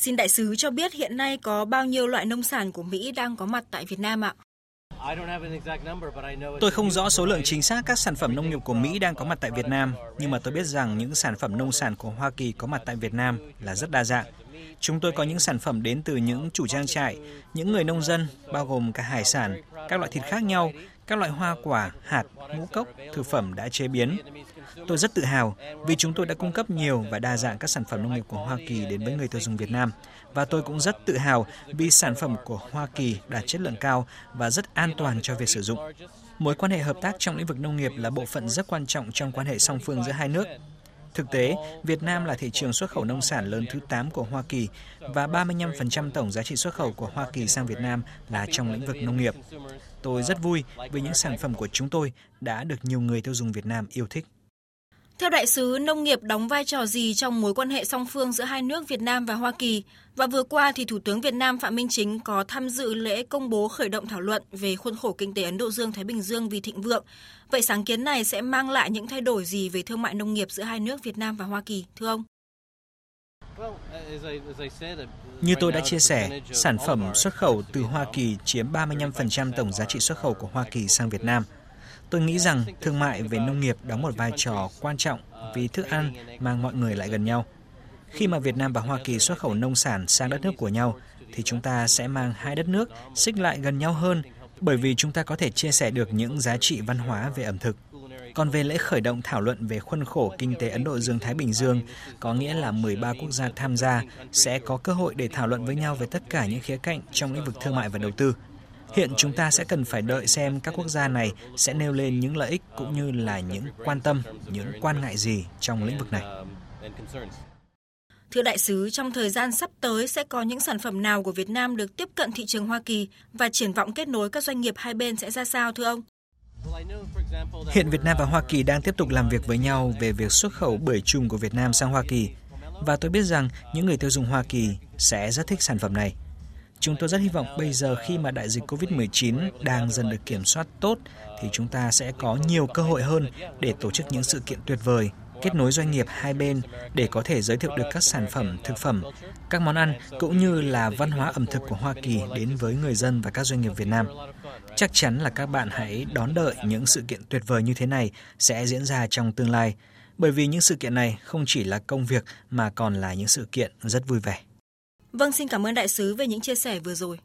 Xin đại sứ cho biết hiện nay có bao nhiêu loại nông sản của Mỹ đang có mặt tại Việt Nam ạ? Tôi không rõ số lượng chính xác các sản phẩm nông nghiệp của Mỹ đang có mặt tại Việt Nam, nhưng mà tôi biết rằng những sản phẩm nông sản của Hoa Kỳ có mặt tại Việt Nam là rất đa dạng. Chúng tôi có những sản phẩm đến từ những chủ trang trại, những người nông dân, bao gồm cả hải sản, các loại thịt khác nhau, các loại hoa quả, hạt, ngũ cốc, thực phẩm đã chế biến. Tôi rất tự hào vì chúng tôi đã cung cấp nhiều và đa dạng các sản phẩm nông nghiệp của Hoa Kỳ đến với người tiêu dùng Việt Nam. Và tôi cũng rất tự hào vì sản phẩm của Hoa Kỳ đạt chất lượng cao và rất an toàn cho việc sử dụng. Mối quan hệ hợp tác trong lĩnh vực nông nghiệp là bộ phận rất quan trọng trong quan hệ song phương giữa hai nước. Thực tế, Việt Nam là thị trường xuất khẩu nông sản lớn thứ 8 của Hoa Kỳ và 35% tổng giá trị xuất khẩu của Hoa Kỳ sang Việt Nam là trong lĩnh vực nông nghiệp. Tôi rất vui vì những sản phẩm của chúng tôi đã được nhiều người tiêu dùng Việt Nam yêu thích. Theo đại sứ, nông nghiệp đóng vai trò gì trong mối quan hệ song phương giữa hai nước Việt Nam và Hoa Kỳ? Và vừa qua thì Thủ tướng Việt Nam Phạm Minh Chính có tham dự lễ công bố khởi động thảo luận về khuôn khổ kinh tế Ấn Độ Dương-Thái Bình Dương vì thịnh vượng. Vậy sáng kiến này sẽ mang lại những thay đổi gì về thương mại nông nghiệp giữa hai nước Việt Nam và Hoa Kỳ, thưa ông? Như tôi đã chia sẻ, sản phẩm xuất khẩu từ Hoa Kỳ chiếm 35% tổng giá trị xuất khẩu của Hoa Kỳ sang Việt Nam – Tôi nghĩ rằng thương mại về nông nghiệp đóng một vai trò quan trọng vì thức ăn mang mọi người lại gần nhau. Khi mà Việt Nam và Hoa Kỳ xuất khẩu nông sản sang đất nước của nhau, thì chúng ta sẽ mang hai đất nước xích lại gần nhau hơn bởi vì chúng ta có thể chia sẻ được những giá trị văn hóa về ẩm thực. Còn về lễ khởi động thảo luận về khuôn khổ kinh tế Ấn Độ Dương-Thái Bình Dương, có nghĩa là 13 quốc gia tham gia sẽ có cơ hội để thảo luận với nhau về tất cả những khía cạnh trong lĩnh vực thương mại và đầu tư. Hiện chúng ta sẽ cần phải đợi xem các quốc gia này sẽ nêu lên những lợi ích cũng như là những quan tâm, những quan ngại gì trong lĩnh vực này. Thưa đại sứ, trong thời gian sắp tới sẽ có những sản phẩm nào của Việt Nam được tiếp cận thị trường Hoa Kỳ và triển vọng kết nối các doanh nghiệp hai bên sẽ ra sao thưa ông? Hiện Việt Nam và Hoa Kỳ đang tiếp tục làm việc với nhau về việc xuất khẩu bưởi chùm của Việt Nam sang Hoa Kỳ và tôi biết rằng những người tiêu dùng Hoa Kỳ sẽ rất thích sản phẩm này. Chúng tôi rất hy vọng bây giờ khi mà đại dịch COVID-19 đang dần được kiểm soát tốt thì chúng ta sẽ có nhiều cơ hội hơn để tổ chức những sự kiện tuyệt vời, kết nối doanh nghiệp hai bên để có thể giới thiệu được các sản phẩm, thực phẩm, các món ăn cũng như là văn hóa ẩm thực của Hoa Kỳ đến với người dân và các doanh nghiệp Việt Nam. Chắc chắn là các bạn hãy đón đợi những sự kiện tuyệt vời như thế này sẽ diễn ra trong tương lai, bởi vì những sự kiện này không chỉ là công việc mà còn là những sự kiện rất vui vẻ. Vâng, xin cảm ơn đại sứ về những chia sẻ vừa rồi.